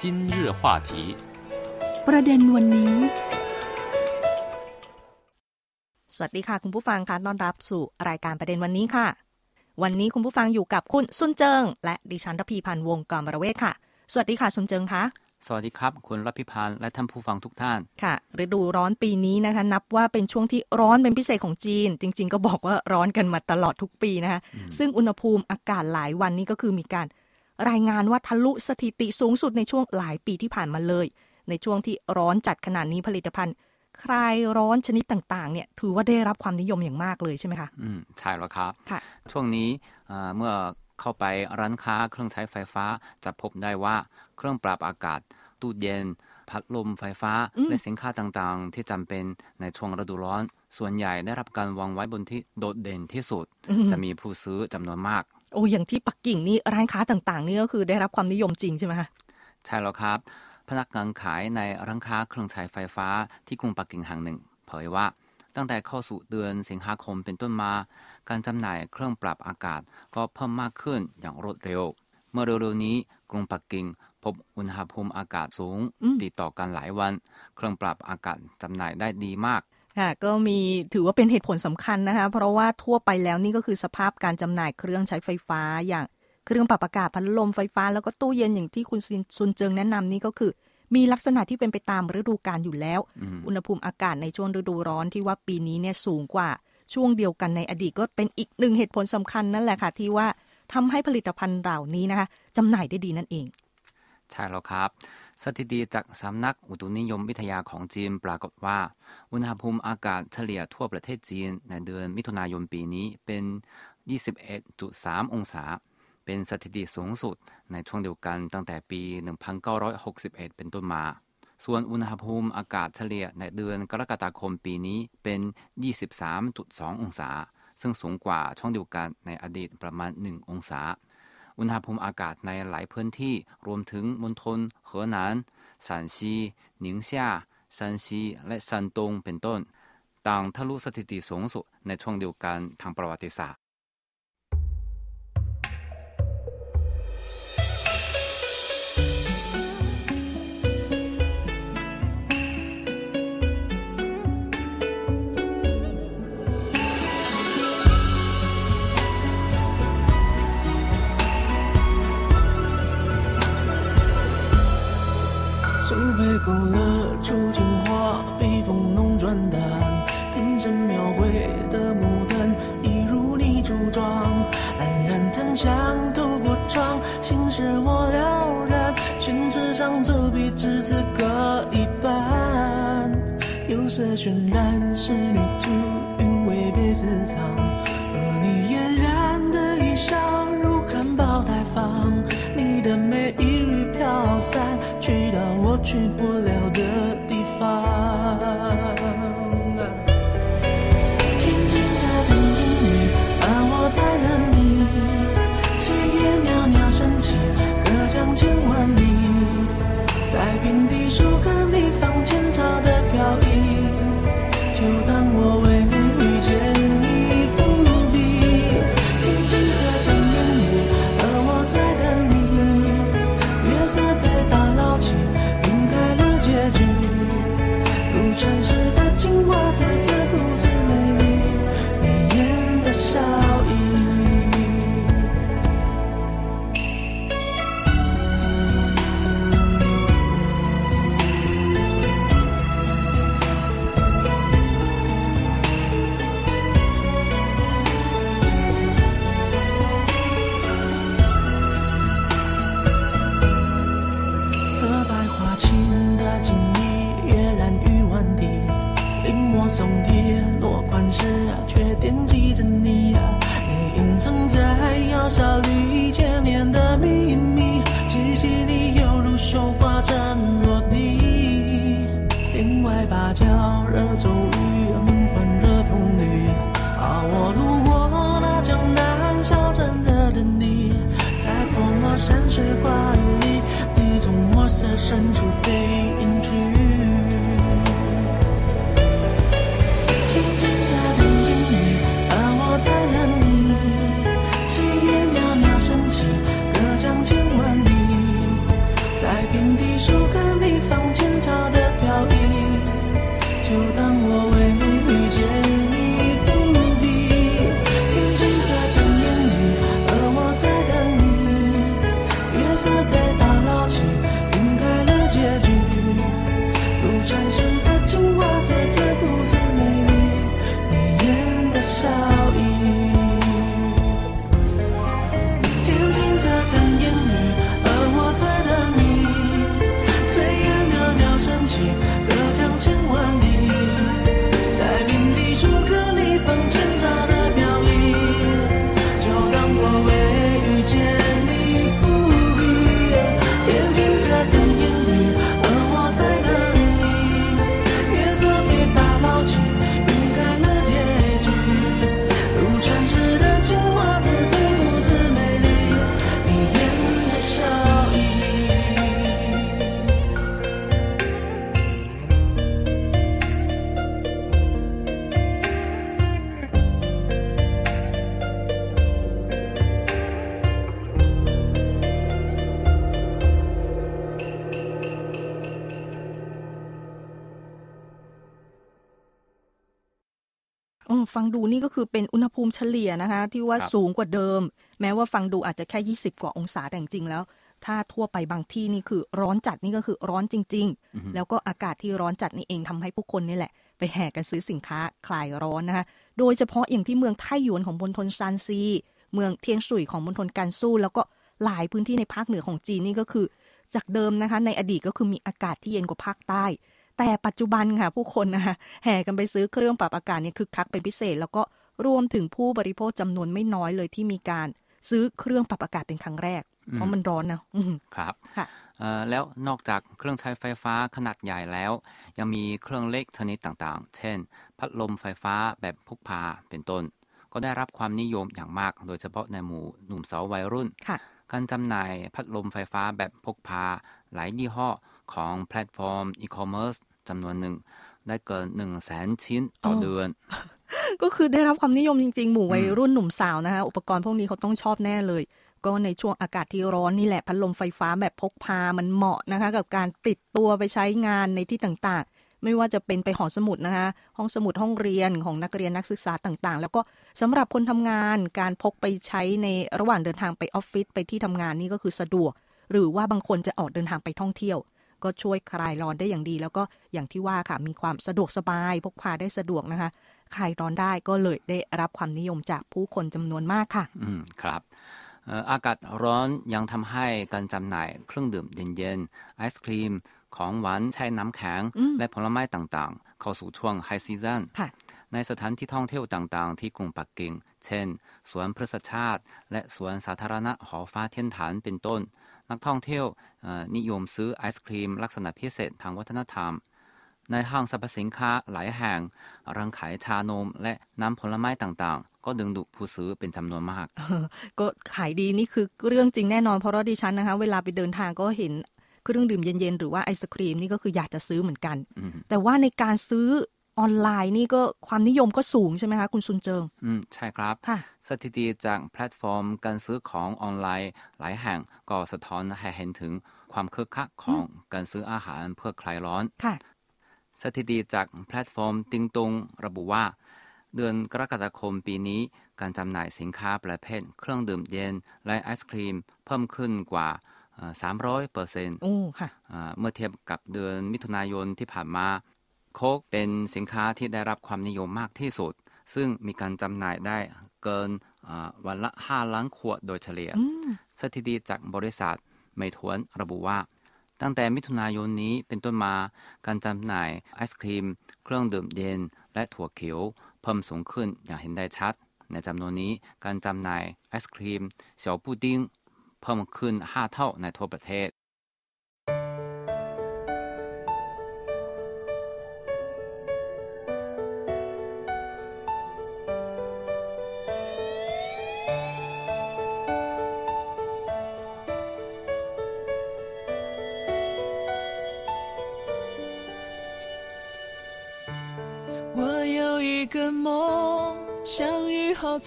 今日话题ประเด็นวันนี้ สวัสดีค่ะ คุณผู้ฟังค่ะต้อนรับสู่รายการประเด็นวันนี้ค่ะ วันนี้คุณผู้ฟังอยู่กับคุณซุนเจิง และดิฉันรพีพันธ์วงกรบรเวศค่ะ สวัสดีค่ะซุนเจิงคะ สวัสดีครับ คุณรัพิพันธ์และท่านผู้ฟังทุกท่าน ค่ะ ฤดูร้อนปีนี้นะคะ นับว่าเป็นช่วงที่ร้อนเป็นพิเศษของจีน จริง ๆ ก็บอกว่าร้อนกันมาตลอดทุกปีนะคะ ซึ่งอุณหภูมิอากาศหลายวันนี้ก็คือมีการ รายงานว่าทะลุสถิติสูงสุดในช่วงหลายปีที่ผ่านมาเลย ในช่วงที่ร้อนจัดขนาดนี้ผลิตภัณฑ์ คลายร้อนชนิดต่างๆเนี่ยถือว่าได้รับความนิยมอย่างมากเลยใช่ไหมคะอืมใช่แล้วครับค่ะช่วงนี้เอ่อเมื่อเข้าไปร้านค้าเครื่องใช้ไฟฟ้าจะพบได้ว่าเครื่องปรับอากาศตู้เย็น พัดลมไฟฟ้าอืมและสินค้าต่างๆ ที่จำเป็นในช่วงฤดูร้อน ส่วนใหญ่ได้รับการวางไว้บนที่โดดเด่นที่สุดอืมจะมีผู้ซื้อจำนวนมาก โอ้อย่างที่ปักกิ่งนี่ร้านค้าต่างๆนี่ก็คือได้รับความนิยมจริงใช่ไหมคะใช่แล้วครับ พนักงานขายในร้านค้าเครื่องใช้ไฟฟ้าที่กรุงปักกิ่งแห่งหนึ่ง เผยว่าตั้งแต่เข้าสู่เดือนสิงหาคมเป็นต้นมา การจำหน่ายเครื่องปรับอากาศก็เพิ่มมากขึ้นอย่างรวดเร็ว เมื่อเร็วๆนี้กรุงปักกิ่งพบอุณหภูมิอากาศสูง ติดต่อกันหลายวัน เครื่องปรับอากาศจำหน่ายได้ดีมาก ค่ะก็มีถือว่าเป็นเหตุผลสำคัญนะคะ เพราะว่าทั่วไปแล้วนี่ก็คือสภาพการจำหน่ายเครื่องใช้ไฟฟ้าอย่างเครื่องปรับอากาศพัดลมไฟฟ้าแล้วก็ตู้เย็นอย่างที่คุณซินซุนเจิงแนะนำนี่ก็คือ มีลักษณะที่เป็นไปตามฤดูกาลอยู่แล้วอืมอุณหภูมิอากาศในช่วงฤดูร้อนที่ว่าปีนี้เนี่ยสูงกว่าช่วงเดียวกันในอดีตก็เป็นอีกหนึ่งเหตุผลสำคัญนั่นแหละค่ะที่ว่าทำให้ผลิตภัณฑ์เหล่านี้นะคะจำหน่ายได้ดีนั่นเอง ใช่แล้วครับ สถิติจากสำนักอุตุนิยมวิทยาของจีนปรากฏว่า อุณหภูมิอากาศเฉลี่ยทั่วประเทศจีนในเดือนมิถุนายนปีนี้เป็น 21.3 องศา เป็นสถิติสูงสุดในช่วงเดียวกันตั้งแต่ปี 1961 เป็นต้นมาส่วนอุณหภูมิอากาศเฉลี่ยในเดือนกรกฎาคมปีนี้เป็น 23.2 องศา ซึ่งสูงกว่าช่วงเดียวกันในอดีตประมาณ 1 องศา อุณหภูมิอากาศในหลายพื้นที่รวมถึงมณฑลเหอหนานสานซีหนิงเซียซันซีและซันตงเป็นต้น ต่างทะลุสถิติสูงสุดในช่วงเดียวกันทางประวัติศาสตร์ 勾勒出情话，笔锋浓转淡，瓶身描绘的牡丹，一如你初妆，冉冉檀香透过窗，心事我了然，宣纸上走笔至此搁一半，釉色渲染仕女图，韵味被私藏，而你嫣去不山水画里，你从墨色深处被 ฟังดูนี่ก็คือเป็นอุณหภูมิเฉลี่ยนะคะ ที่ว่าครับสูงกว่าเดิม แม้ว่าฟังดูอาจจะแค่ 20 กว่าองศาแต่จริงๆแล้ว ถ้าทั่วไปบางที่นี่คือร้อนจัดนี่ก็คือร้อนจริงอือฮึๆแล้วก็อากาศที่ร้อนจัดนี่เองทำให้ผู้คนนี่แหละ ไปแห่กันซื้อสินค้าคลายร้อนนะคะ โดยเฉพาะอย่างที่เมืองไทหยวนของมณฑลซานซี เมืองเทียนสุยของมณฑลการสู้แล้วก็หลายพื้นที่ในภาคเหนือของจีนนี่ก็คือ จากเดิมนะคะ ในอดีตก็คือมีอากาศที่เย็นกว่าภาคใต้ แต่ปัจจุบันค่ะผู้คนนะคะแห่กันไปซื้อเครื่องปรับอากาศเนี่ยคึกคักเป็นพิเศษ แล้วก็รวมถึงผู้บริโภคจำนวนไม่น้อยเลยที่มีการซื้อเครื่องปรับอากาศเป็นครั้งแรก เพราะมันร้อนนะอืมครับค่ะเอ่อแล้วนอกจากเครื่องใช้ไฟฟ้าขนาดใหญ่แล้ว ยังมีเครื่องเล็กชนิดต่างๆ เช่น พัดลมไฟฟ้าแบบพกพาเป็นต้น ก็ได้รับความนิยมอย่างมาก โดยเฉพาะในหมู่หนุ่มสาววัยรุ่นค่ะการจำหน่ายพัดลมไฟฟ้าแบบพกพาหลายยี่ห้อ ของแพลตฟอร์มอีคอมเมิร์ซจำนวนหนึ่ง ได้เกิน1 0 0 0 0แสนชิ้นต่อโอ้เดือน ก็คือได้รับความนิยมจริง ๆ หมู่วัยรุ่นหนุ่มสาวนะคะอุปกรณ์พวกนี้เขาต้องชอบแน่เลย ก็ในช่วงอากาศที่ร้อนนี่แหละพัดลมไฟฟ้าแบบพกพามันเหมาะนะคะ กับการติดตัวไปใช้งานในที่ต่างๆ ไม่ว่าจะเป็นไปหอสมุดนะคะ ห้องสมุดห้องเรียนของนักเรียนนักศึกษาต่างๆ แล้วก็สำหรับคนทำงานการพกไปใช้ในระหว่างเดินทางไปออฟฟิศไปที่ทำงานนี่ก็คือสะดวก หรือว่าบางคนจะออกเดินทางไปท่องเที่ยว ก็ช่วยคลายร้อนได้อย่างดี แล้วก็อย่างที่ว่าค่ะมีความสะดวกสบายพกพาได้สะดวกนะคะคลายร้อนได้ก็เลยได้รับความนิยมจากผู้คนจำนวนมากค่ะ อืมครับเอ่ออากาศร้อนยังทำให้การจำหน่ายเครื่องดื่มเย็นๆไอศครีม ของหวานใช้น้ำแข็งอืมและผลไม้ต่างๆ เข้าสู่ช่วง high season ค่ะในสถานที่ท่องเที่ยวต่างๆ ที่กรุงปักกิ่ง เช่น สวนพฤกษชาติ และสวนสาธารณะหอฟ้าเทียนฐานเป็นต้น นักท่องเที่ยวเอ่อนิยมซื้อไอศครีม ลักษณะพิเศษทางวัฒนธรรม ในห้างสรรพสินค้าหลายแห่งรังขายชานม และน้ำผลไม้ต่างๆ ก็ดึงดูดผู้ซื้อเป็นจำนวนมากเออก็ขายดีนี่คือเรื่องจริงแน่นอนเพราะว่าดิฉันนะคะ เวลาไปเดินทางก็เห็นเครื่องดื่มเย็นๆ หรือว่าไอศครีมนี่ก็คืออยากจะซื้อเหมือนกันอืมแต่ว่าในการซื้อ ออนไลน์นี่ก็ความนิยมก็สูงใช่ไหมคะคุณซุนเจิง อืม ใช่ครับค่ะสถิติจากแพลตฟอร์มการซื้อของออนไลน์ หลายแห่งก็สะท้อนให้เห็นถึงความคึกคักของการซื้ออาหารเพื่อคลายร้อน ค่ะ สถิติจากแพลตฟอร์มจิงตงระบุว่า เดือนกรกฎาคมปีนี้ การจำหน่ายสินค้าประเภทเครื่องดื่มเย็นและไอศครีมเพิ่มขึ้นกว่าเอ่อ300เปอร์เซ็นต์โอ้ค่ะเมื่อเทียบกับเดือนมิถุนายนที่ผ่านมา โคกเป็นสินค้าที่ได้รับความนิยมมากที่สุด ซึ่งมีการจำหน่ายได้เกินเอ่อวันละ5ล้านขวดโดยเฉลี่ยอืมสถิติจากบริษัทเมทวนระบุว่า ตั้งแต่มิถุนายนนี้เป็นต้นมาการจำหน่ายไอศครีม เครื่องดื่มเย็น และถั่วเขียว เพิ่มสูงขึ้นอย่างเห็นได้ชัด ในจำนวนนี้การจำหน่ายไอศครีมเสี่ยวปูดิ้งเพิ่มขึ้น 5 เท่าในทั่วประเทศ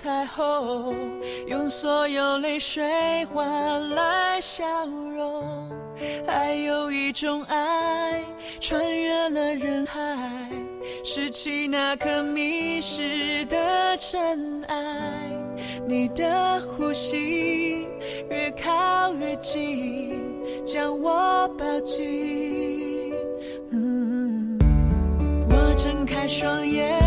彩虹，用所有泪水换来笑容。还有一种爱，穿越了人海，拾起那颗迷失的尘埃。你的呼吸越靠越近，将我抱紧。嗯。我睁开双眼，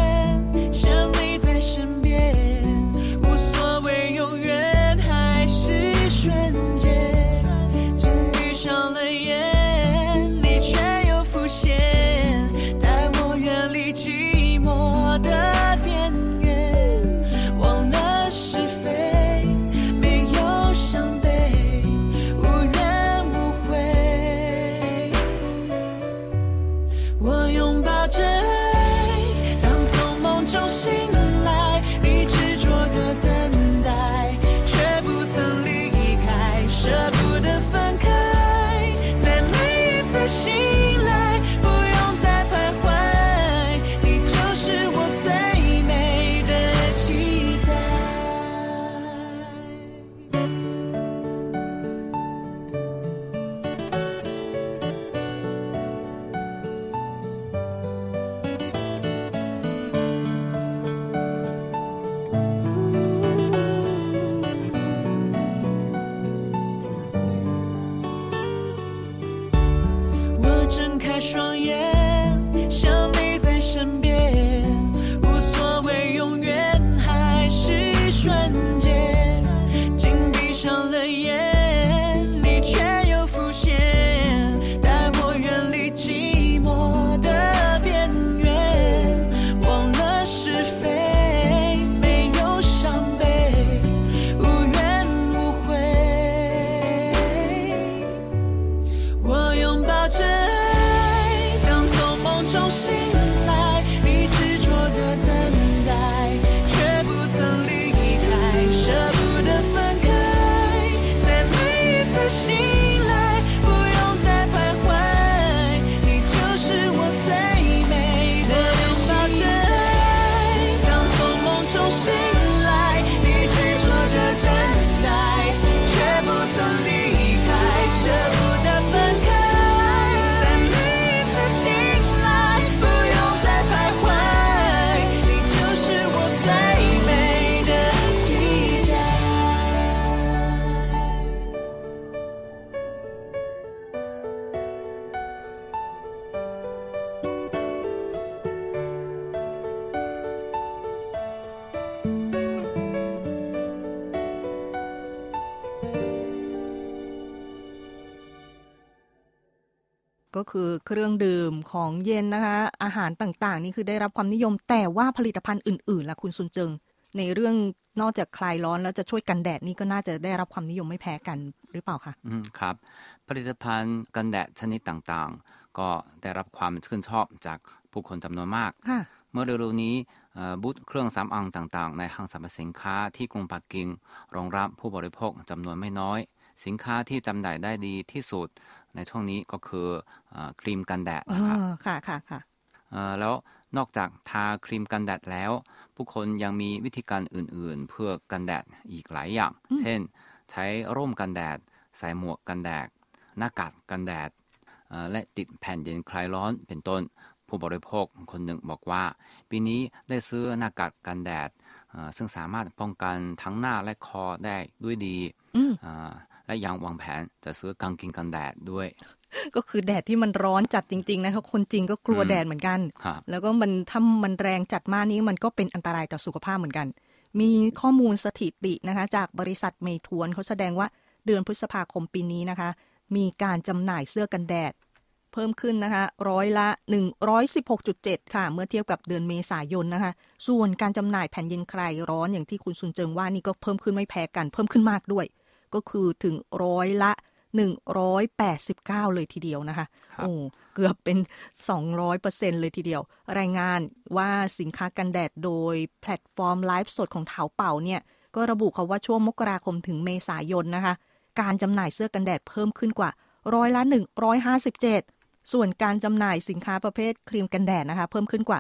ก็คือเครื่องดื่มของเย็นนะคะ อาหารต่างๆ นี่คือได้รับความนิยมแต่ว่าผลิตภัณฑ์อื่นๆล่ะคุณซุนเจิง ในเรื่องนอกจากคลายร้อนแล้วจะช่วยกันแดดนี่ก็น่าจะได้รับความนิยมไม่แพ้กันหรือเปล่าคะอืมครับ ผลิตภัณฑ์กันแดดชนิดต่างๆ ก็ได้รับความชื่นชอบจากผู้คนจำนวนมากค่ะเมื่อเร็วๆนี้เอ่อบูธเครื่องสำอางต่างๆ ในห้างสรรพสินค้าที่กรุงปักกิ่งรองรับผู้บริโภคจำนวนไม่น้อย สินค้าที่จำหน่ายได้ดีที่สุด ในช่วงนี้ก็คือเออครีมกันแดดเอนะครับอค่ะค่ะค่ะเอ่อแล้วนอกจากทาครีมกันแดดแล้ว ผู้คนยังมีวิธีการอื่นๆ เพื่อกันแดดอีกหลายอย่าง เช่น ใช้ร่มกันแดด ใส่หมวกกันแดด หน้ากากกันแดดเอ่อและติดแผ่นเย็นคลายร้อนเป็นต้น ผู้บริโภคคนหนึ่งบอกว่า ปีนี้ได้ซื้อหน้ากากกันแดดเอ่อซึ่งสามารถป้องกันทั้งหน้าและคอได้ด้วยดีอืมเอ่อ และยังวางแผนจะซื้อกางเกงกันแดดด้วย ก็คือแดดที่มันร้อนจัดจริง ๆ นะคะคนจริงก็กลัวอืมแดดเหมือนกันครับแล้วก็มันถ้ามันแรงจัดมากนี้มันก็เป็นอันตรายต่อสุขภาพเหมือนกัน มีข้อมูลสถิตินะคะ จากบริษัทเมทวนเขาแสดงว่าเดือนพฤษภาคมปีนี้นะคะ มีการจำหน่ายเสื้อกันแดดเพิ่มขึ้นนะคะร้อยละ 116.7 ค่ะ เมื่อเทียบกับเดือนเมษายนนะคะ ส่วนการจำหน่ายแผ่นเย็นคลายร้อนอย่างที่คุณซุนเจิงว่านี่ก็เพิ่มขึ้นไม่แพ้กันเพิ่มขึ้นมากด้วย ก็คือถึงร้อยละ 189 เลยทีเดียวนะคะครับโอ้เกือบเป็น 200%เลยทีเดียว รายงานว่าสินค้ากันแดดโดยแพลตฟอร์มไลฟ์สดของเถาเป่าเนี่ย ก็ระบุเขาว่าช่วงมกราคมถึงเมษายนนะคะ การจำหน่ายเสื้อกันแดดเพิ่มขึ้นกว่าร้อยละ 157 ส่วนการจำหน่ายสินค้าประเภทครีมกันแดดนะคะ เพิ่มขึ้นกว่า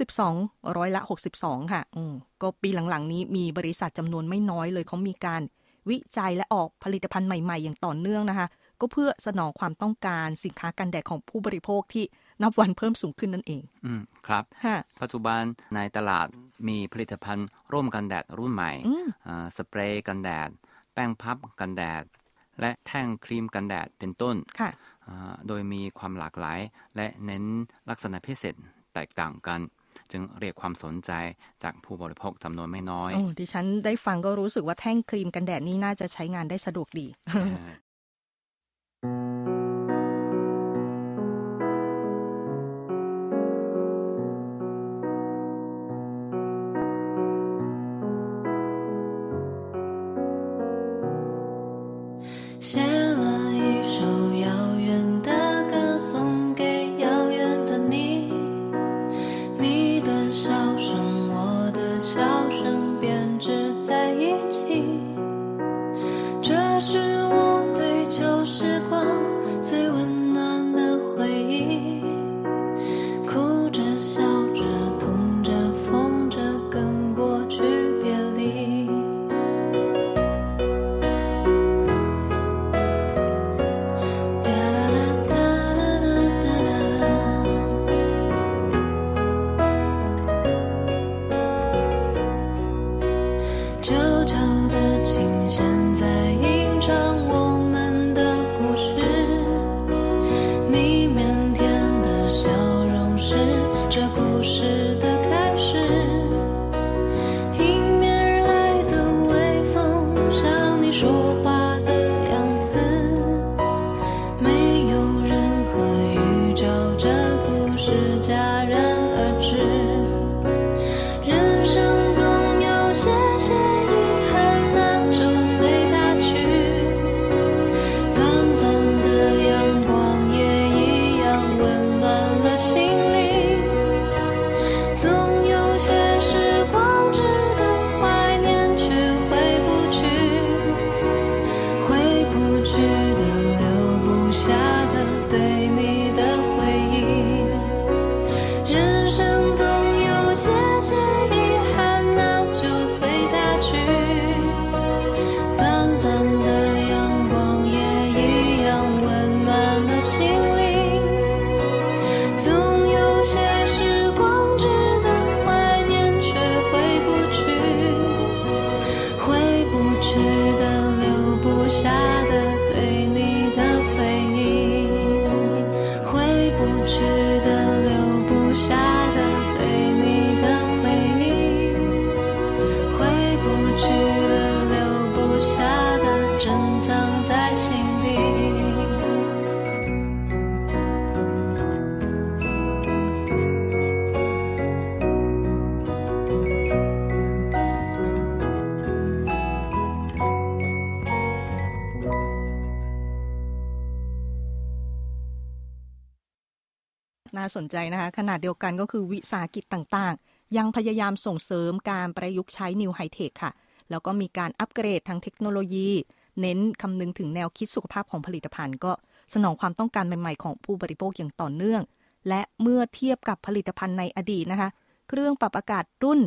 62 ร้อยละ 62 ค่ะ อืมก็ปีหลังๆ นี้มีบริษัทจำนวนไม่น้อยเลยเขามีการ วิจัยและออกผลิตภัณฑ์ใหม่ ๆ อย่างต่อเนื่องนะคะ ก็เพื่อสนองความต้องการสินค้ากันแดดของผู้บริโภคที่นับวันเพิ่มสูงขึ้นนั่นเอง อืมครับค่ะปัจจุบันในตลาดมีผลิตภัณฑ์ร่วมกันแดดรุ่นใหม่อืมอ่าสเปรย์กันแดด แป้งพับกันแดด และแท่งครีมกันแดดเป็นต้นค่ะอ่าโดยมีความหลากหลาย และเน้นลักษณะพิเศษแตกต่างกัน จึงเรียกความสนใจจากผู้บริโภคจำนวนไม่น้อย โอ้ดิฉันได้ฟังก็รู้สึกว่าแท่งครีมกันแดดนี่น่าจะใช้งานได้สะดวกดี 琴弦在吟唱我 สนใจนะคะ ขนาดเดียวกันก็คือวิสาหกิจต่างๆ ยังพยายามส่งเสริมการประยุกต์ใช้นิวไฮเทคค่ะ แล้วก็มีการอัปเกรดทางเทคโนโลยี เน้นคำนึงถึงแนวคิดสุขภาพของผลิตภัณฑ์ ก็สนองความต้องการใหม่ๆ ของผู้บริโภคอย่างต่อเนื่อง และเมื่อเทียบกับผลิตภัณฑ์ในอดีตนะคะ เครื่องปรับอากาศรุ่น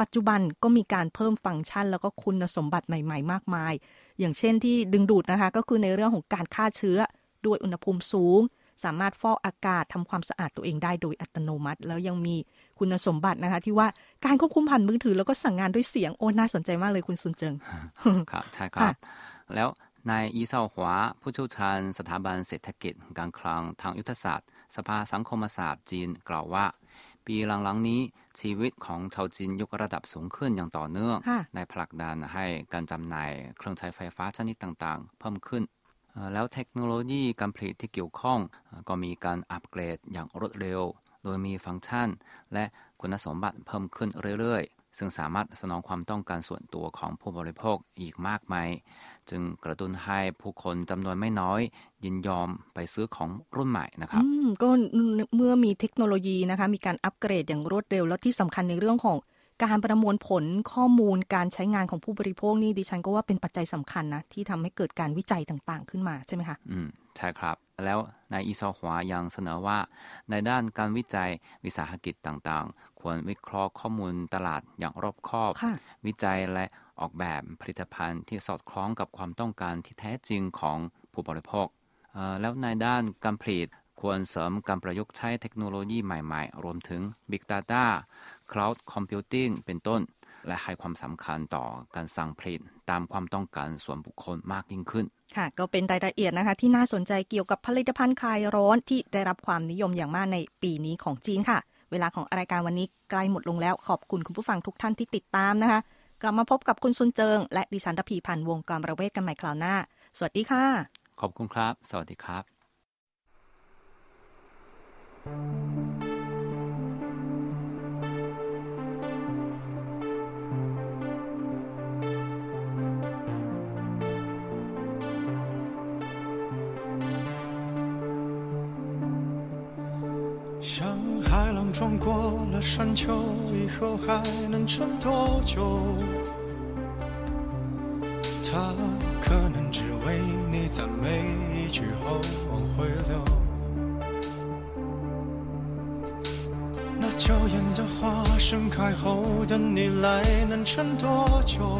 ปัจจุบันก็มีการเพิ่มฟังก์ชัน แล้วก็คุณสมบัติใหม่ ๆ มากมาย อย่างเช่นที่ดึงดูดนะคะ ก็คือในเรื่องของการฆ่าเชื้อด้วยอุณหภูมิสูง สามารถฟอกอากาศทำความสะอาดตัวเองได้โดยอัตโนมัติ แล้วยังมีคุณสมบัตินะคะ ที่ว่าการควบคุมผ่านมือถือ แล้วก็สั่งงานด้วยเสียงโอ้น่าสนใจมากเลยคุณซุนเจิงครับใช่ครัค่ะบแล้วนายอีเซาหวาผู้เชี่ยวชาญสถาบันเศรษฐกิจการคลังทางยุทธศาสตร์ สภาสังคมศาสตร์จีนกล่าวว่า ปีหลังๆนี้ชีวิตของชาวจีนยกระดับสูงขึ้นอย่างต่อเนื่องค่ะในผลักดันให้การจำหน่ายเครื่องใช้ไฟฟ้าชนิดต่างๆ เพิ่มขึ้นเอ่อ แล้วเทคโนโลยีการผลิตที่เกี่ยวข้อง ก็มีการอัปเกรดอย่างรวดเร็ว โดยมีฟังก์ชัน และคุณสมบัติเพิ่มขึ้นเรื่อยๆ ซึ่งสามารถสนองความต้องการส่วนตัวของผู้บริโภคอีกมากมาย จึงกระตุ้นให้ผู้คนจำนวนไม่น้อย ยินยอมไปซื้อของรุ่นใหม่นะครับก็เมื่อมีเทคโนโลยีนะคะ มีการอัปเกรดอย่างรวดเร็ว แล้วที่สำคัญในเรื่องของ การประมวลผลข้อมูลการใช้งานของผู้บริโภคนี่ดิฉันก็ว่าเป็นปัจจัยสำคัญนะ ที่ทำให้เกิดการวิจัยต่างๆ ขึ้นมาใช่ไหมคะ อืม ใช่ครับ แล้วนายอีซอหวายังเสนอว่า ในด้านการวิจัยวิสาหกิจต่างๆ ควรวิเคราะห์ข้อมูลตลาดอย่างรอบคอบค่ะวิจัยและออกแบบผลิตภัณฑ์ที่สอดคล้องกับความต้องการที่แท้จริงของผู้บริโภคเอ่อแล้วในด้านการผลิตควรเสริมการประยุกต์ใช้เทคโนโลยีใหม่ๆ รวมถึง Big Data Cloud Computing เป็นต้น และให้ความสำคัญต่อการสั่งผลิตตามความต้องการส่วนบุคคลมากยิ่งขึ้น ค่ะ ก็เป็นรายละเอียดนะคะ ที่น่าสนใจเกี่ยวกับผลิตภัณฑ์คลายร้อนที่ได้รับความนิยมอย่างมากในปีนี้ของจีนค่ะ เวลาของรายการวันนี้ใกล้หมดลงแล้วขอบคุณคุณผู้ฟังทุกท่านที่ติดตามนะคะ กลับมาพบกับคุณซุนเจิง และดิฉันรพีพันธ์วงการประเวศกันใหม่คราวหน้า สวัสดีค่ะ ขอบคุณครับ สวัสดีครับ 撞过了山丘，以后还能撑多久？他可能只为你赞美一句后往回流。那娇艳的花盛开后的你来能撑多久？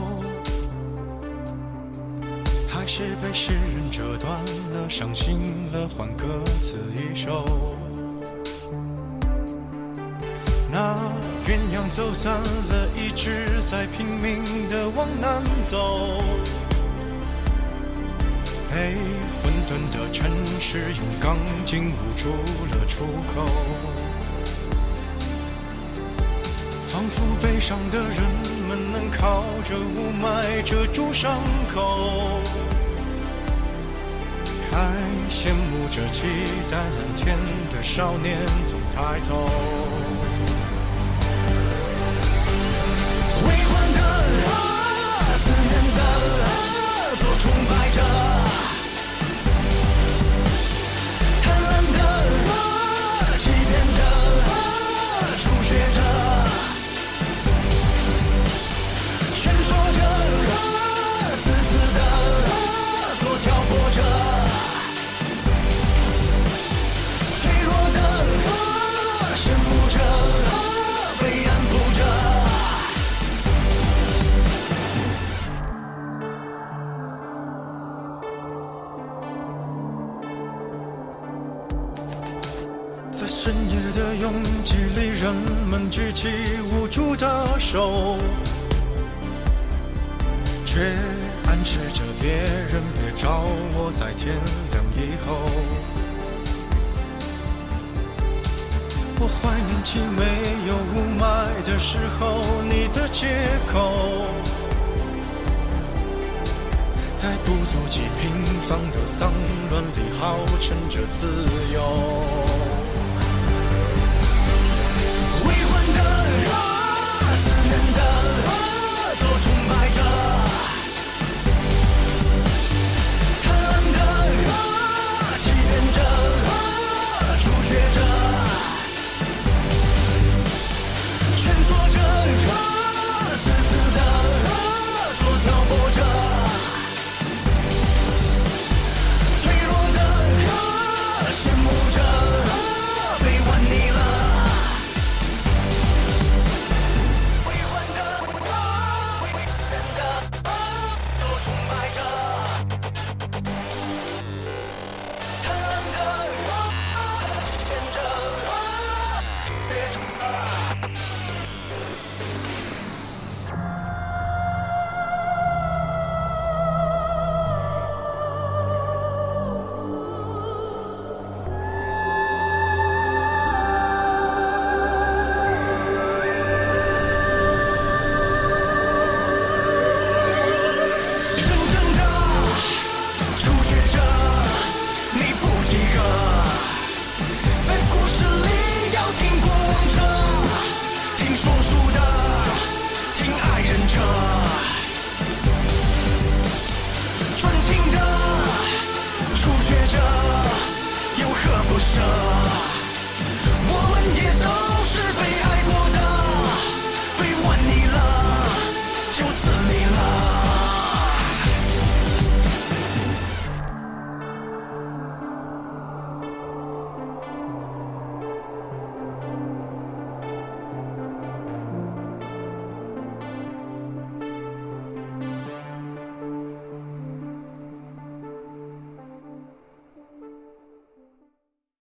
还是被诗人折断了，伤心了，换歌词一首。那鸳鸯走散了，一直在拼命的往南走。被混沌的城市用钢筋捂住了出口，仿佛悲伤的人们能靠着雾霾遮住伤口，还羡慕着期待蓝天的少年总抬头。别人别找我，在天亮以后。我怀念起没有雾霾的时候，你的借口。在不足几平方的脏乱里，号称着自由。